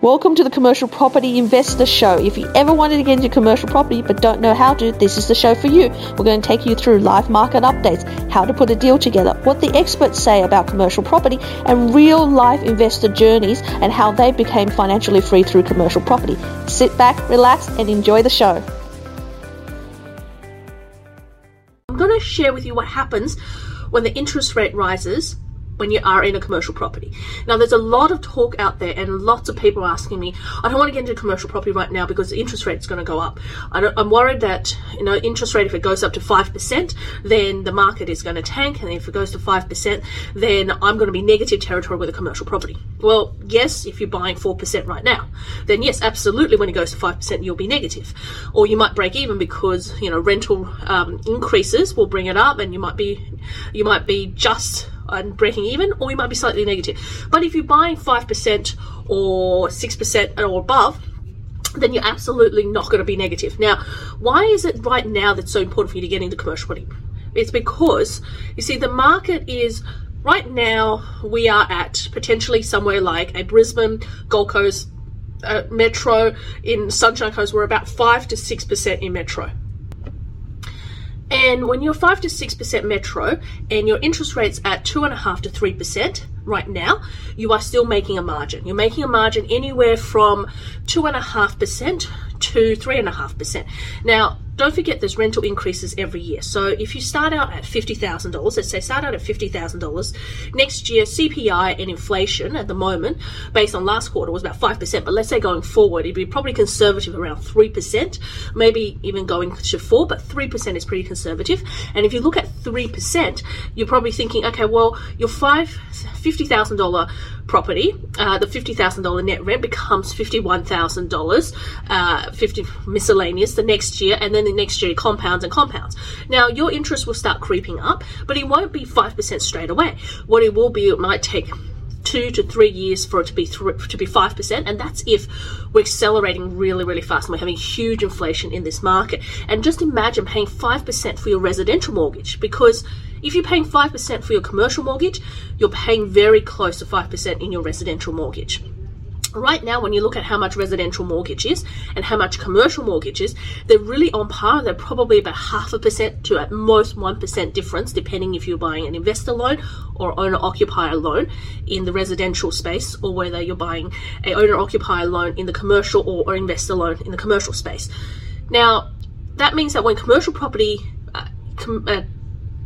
Welcome to the Commercial Property Investor Show. If you ever wanted to get into commercial property but don't know how to, this is the show for you. We're going to take you through live market updates, how to put a deal together, what the experts say about commercial property, and real life investor journeys and how they became financially free through commercial property. Sit back, relax, and enjoy the show. I'm going to share with you what happens when the interest rate rises when you are in a commercial property. Now, there's a lot of talk out there, and lots of people asking me, I don't want to get into commercial property right now because the interest rate is going to go up. I am worried that, you know, interest rate, if it goes up to 5%, then the market is going to tank, and if it goes to 5%, then I'm going to be negative territory with a commercial property. Well, yes, if you're buying 4% right now, then yes, absolutely, when it goes to 5%, you'll be negative. Or you might break even because, you know, rental um, increases will bring it up, and you might be, you might be just and breaking even, or you might be slightly negative. But if you're buying 5% or 6% or above, then you're absolutely not going to be negative. Now, why is it right now that's so important for you to get into commercial property? It's because, you see, the market is right now, we are at potentially somewhere like a Brisbane, Gold Coast, uh, Metro, in Sunshine Coast, we're about 5 to 6% in Metro. And when you're 5 to 6% metro and your interest rate's at 2.5 to 3% right now, you are still making a margin. You're making a margin anywhere from 2.5% to 3.5%. Now, don't forget there's rental increases every year. So if you start out at $50,000, let's say start out at $50,000, next year CPI and inflation at the moment, based on last quarter, was about 5%. But let's say going forward, it'd be probably conservative around 3%, maybe even going to 4 but 3% is pretty conservative. And if you look at 3%, you're probably thinking, okay, well, your five $50,000 property, uh, the $50,000 net rent becomes $51,000, uh, 50 miscellaneous the next year, and then the next year compounds and compounds. Now, your interest will start creeping up, but it won't be 5% straight away. What it will be, it might take two to three years for it to be th- to be five percent, and that's if we're accelerating really, really fast and we're having huge inflation in this market. And just imagine paying five percent for your residential mortgage because if you're paying 5% for your commercial mortgage, you're paying very close to 5% in your residential mortgage. Right now, when you look at how much residential mortgage is and how much commercial mortgage is, they're really on par. They're probably about half a percent to at most 1% difference, depending if you're buying an investor loan or owner occupier loan in the residential space or whether you're buying a owner occupier loan in the commercial or, or investor loan in the commercial space. Now, that means that when commercial property uh, com- uh,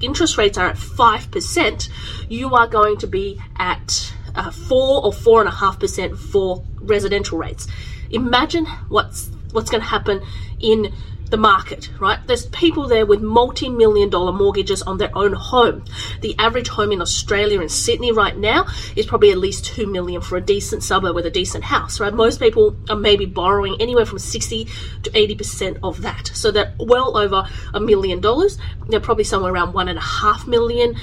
interest rates are at 5%, you are going to be at uh, 4 or 4.5% for residential rates. Imagine what's what's going to happen in the market, right? There's people there with multi million dollar mortgages on their own home. The average home in Australia and Sydney right now is probably at least 2 million for a decent suburb with a decent house, right? Most people are maybe borrowing anywhere from 60 to 80% of that. So they're well over a million dollars. They're probably somewhere around one and a half million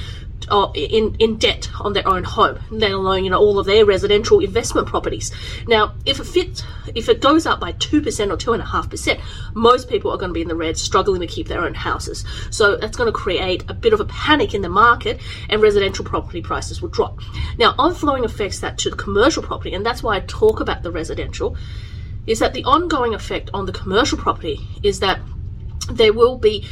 uh, in, in debt on their own home, let alone you know all of their residential investment properties. Now, if it fits, if it goes up by two percent or two and a half percent, most people are going to be in the red, struggling to keep their own houses. So that's going to create a bit of a panic in the market, and residential property prices will drop. Now, on-flowing affects that to the commercial property, and that's why I talk about the residential. Is that the ongoing effect on the commercial property is that there will be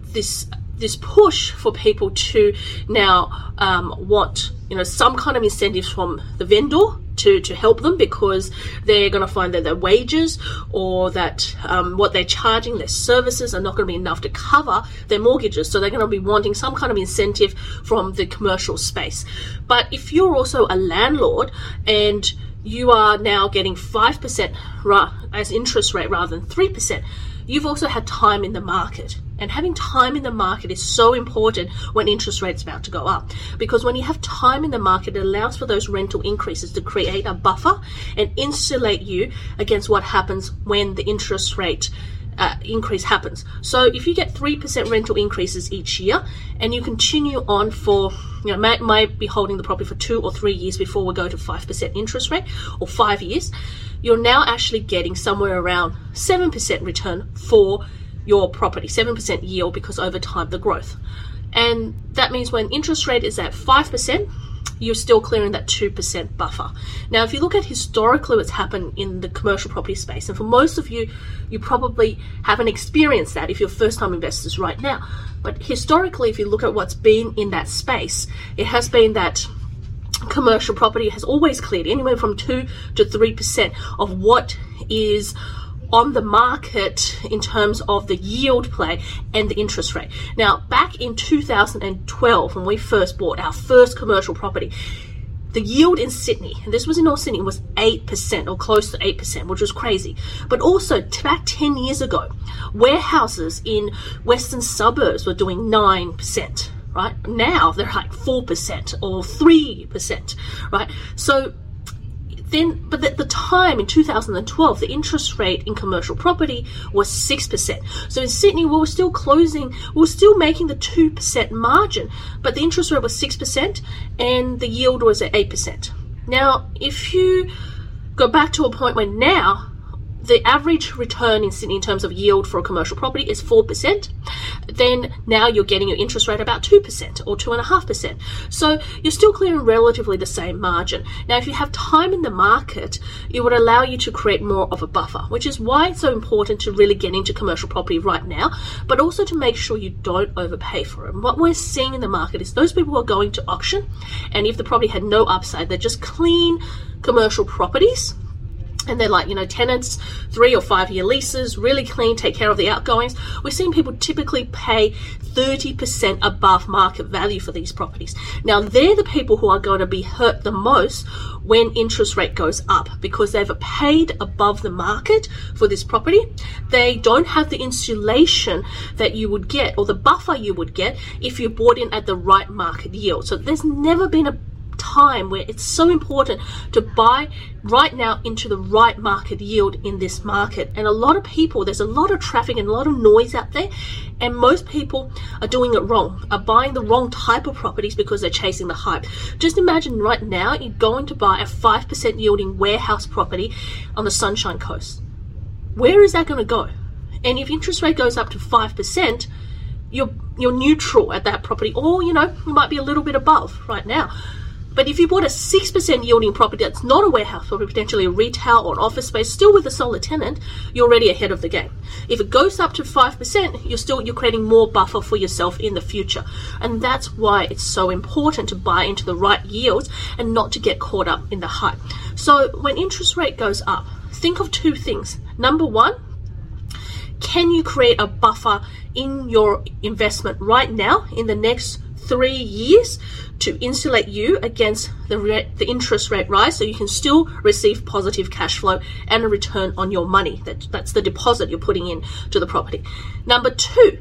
this this push for people to now um, want you know some kind of incentives from the vendor to, to help them because they're going to find that their wages or that um, what they're charging, their services are not going to be enough to cover their mortgages. So they're going to be wanting some kind of incentive from the commercial space. But if you're also a landlord and you are now getting 5% as interest rate rather than 3%, you've also had time in the market. And having time in the market is so important when interest rates about to go up. Because when you have time in the market, it allows for those rental increases to create a buffer and insulate you against what happens when the interest rate uh, increase happens. So if you get 3% rental increases each year and you continue on for, you know, might, might be holding the property for two or three years before we go to 5% interest rate or five years, you're now actually getting somewhere around 7% return for your property, 7% yield because over time the growth. And that means when interest rate is at 5%, you're still clearing that 2% buffer. Now, if you look at historically what's happened in the commercial property space, and for most of you, you probably haven't experienced that if you're first time investors right now. But historically, if you look at what's been in that space, it has been that commercial property has always cleared anywhere from 2 to 3% of what is on the market in terms of the yield play and the interest rate. Now, back in 2012, when we first bought our first commercial property, the yield in Sydney, and this was in North Sydney, was 8% or close to 8%, which was crazy. But also, back 10 years ago, warehouses in western suburbs were doing 9%, right? Now they're like 4% or 3%, right? So then, but at the time in 2012, the interest rate in commercial property was 6%. So in Sydney, we were still closing, we were still making the 2% margin, but the interest rate was 6% and the yield was at 8%. Now, if you go back to a point where now the average return in Sydney in terms of yield for a commercial property is 4%, then now you're getting your interest rate about 2% or 2.5%. So you're still clearing relatively the same margin. Now, if you have time in the market, it would allow you to create more of a buffer, which is why it's so important to really get into commercial property right now, but also to make sure you don't overpay for it. What we're seeing in the market is those people are going to auction, and if the property had no upside, they're just clean commercial properties and they're like, you know, tenants, three or five year leases, really clean, take care of the outgoings. We're seeing people typically pay 30% above market value for these properties. Now, they're the people who are going to be hurt the most when interest rate goes up because they've paid above the market for this property. They don't have the insulation that you would get or the buffer you would get if you bought in at the right market yield. So there's never been a time where it's so important to buy right now into the right market yield in this market. And a lot of people, there's a lot of traffic and a lot of noise out there, and most people are doing it wrong, are buying the wrong type of properties because they're chasing the hype. Just imagine right now you're going to buy a 5% yielding warehouse property on the Sunshine Coast. Where is that going to go? And if interest rate goes up to 5%, you're you're neutral at that property, or you know, you might be a little bit above right now. But if you bought a 6% yielding property that's not a warehouse or potentially a retail or an office space, still with a solid tenant, you're already ahead of the game. If it goes up to 5%, you're still you're creating more buffer for yourself in the future. And that's why it's so important to buy into the right yields and not to get caught up in the hype. So when interest rate goes up, think of two things. Number one, can you create a buffer in your investment right now in the next three years to insulate you against the, re- the interest rate rise so you can still receive positive cash flow and a return on your money. That, that's the deposit you're putting in to the property. Number two,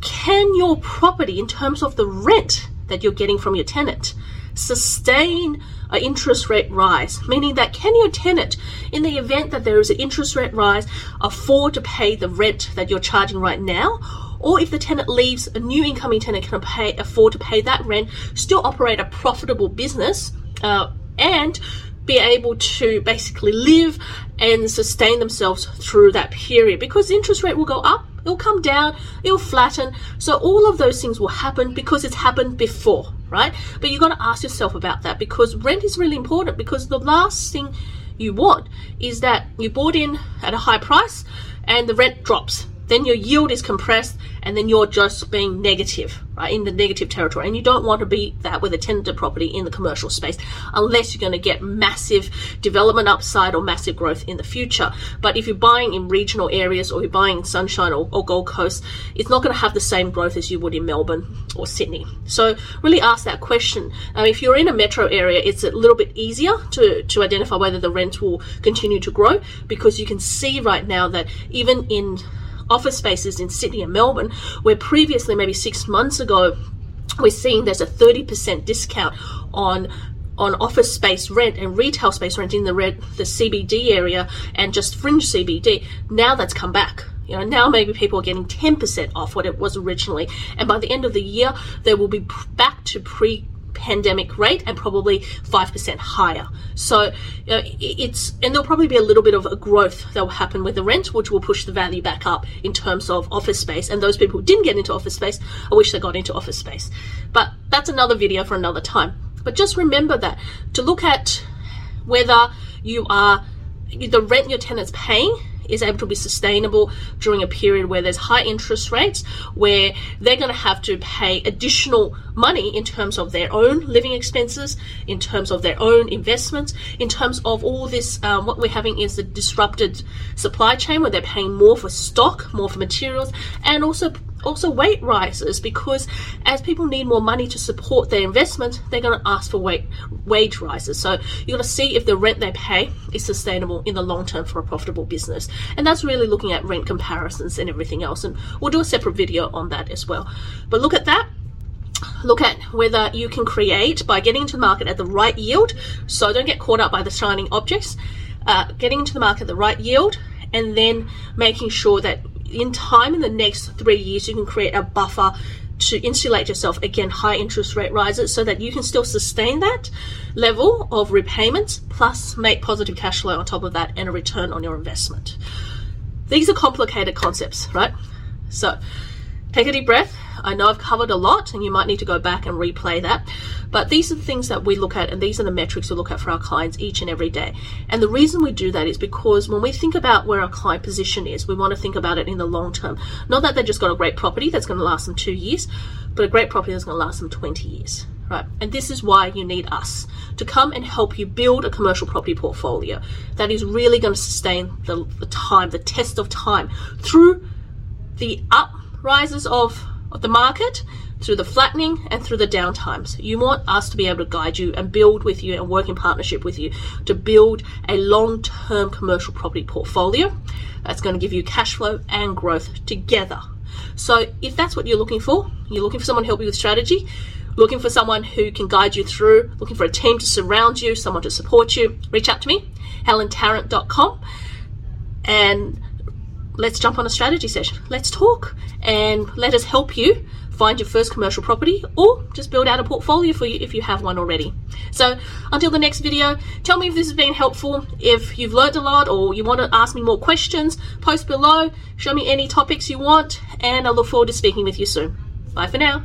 can your property, in terms of the rent that you're getting from your tenant, sustain an interest rate rise? Meaning that can your tenant, in the event that there is an interest rate rise, afford to pay the rent that you're charging right now? Or if the tenant leaves, a new incoming tenant can pay, afford to pay that rent, still operate a profitable business, uh, and be able to basically live and sustain themselves through that period because interest rate will go up, it'll come down, it'll flatten. So all of those things will happen because it's happened before, right? But you've got to ask yourself about that because rent is really important because the last thing you want is that you bought in at a high price and the rent drops then your yield is compressed and then you're just being negative, right, in the negative territory. And you don't want to be that with a tenanted property in the commercial space unless you're going to get massive development upside or massive growth in the future. But if you're buying in regional areas or you're buying in Sunshine or, or Gold Coast, it's not going to have the same growth as you would in Melbourne or Sydney. So really ask that question. If you're in a metro area, it's a little bit easier to, to identify whether the rent will continue to grow because you can see right now that even in office spaces in Sydney and Melbourne, where previously, maybe six months ago, we're seeing there's a 30% discount on on office space rent and retail space rent in the red the CBD area and just fringe CBD. Now that's come back. You know, now maybe people are getting 10% off what it was originally. And by the end of the year, they will be back to pre pandemic rate and probably 5% higher. So uh, it's, and there'll probably be a little bit of a growth that will happen with the rent, which will push the value back up in terms of office space. And those people who didn't get into office space, I wish they got into office space. But that's another video for another time. But just remember that to look at whether you are the rent your tenant's paying is able to be sustainable during a period where there's high interest rates, where they're going to have to pay additional money in terms of their own living expenses, in terms of their own investments, in terms of all this. Um, what we're having is a disrupted supply chain where they're paying more for stock, more for materials, and also also weight rises because as people need more money to support their investment, they're going to ask for weight, wage rises. So you're going to see if the rent they pay is sustainable in the long term for a profitable business. And that's really looking at rent comparisons and everything else. And we'll do a separate video on that as well. But look at that look at whether you can create by getting into the market at the right yield. So don't get caught up by the shining objects. Uh, getting into the market at the right yield and then making sure that in time in the next three years you can create a buffer to insulate yourself against high interest rate rises so that you can still sustain that level of repayments plus make positive cash flow on top of that and a return on your investment. These are complicated concepts, right? So take a deep breath. I know I've covered a lot and you might need to go back and replay that. But these are the things that we look at, and these are the metrics we look at for our clients each and every day. And the reason we do that is because when we think about where our client position is, we want to think about it in the long term. Not that they've just got a great property that's going to last them two years, but a great property that's going to last them 20 years. Right. And this is why you need us to come and help you build a commercial property portfolio that is really going to sustain the, the time, the test of time through the up rises of, of the market through the flattening and through the downtimes. You want us to be able to guide you and build with you and work in partnership with you to build a long term commercial property portfolio that's going to give you cash flow and growth together. So, if that's what you're looking for, you're looking for someone to help you with strategy, looking for someone who can guide you through, looking for a team to surround you, someone to support you, reach out to me, helentarrant.com, and let's jump on a strategy session. Let's talk and let us help you find your first commercial property or just build out a portfolio for you if you have one already. So until the next video, tell me if this has been helpful. If you've learned a lot or you want to ask me more questions, post below, show me any topics you want, and I look forward to speaking with you soon. Bye for now.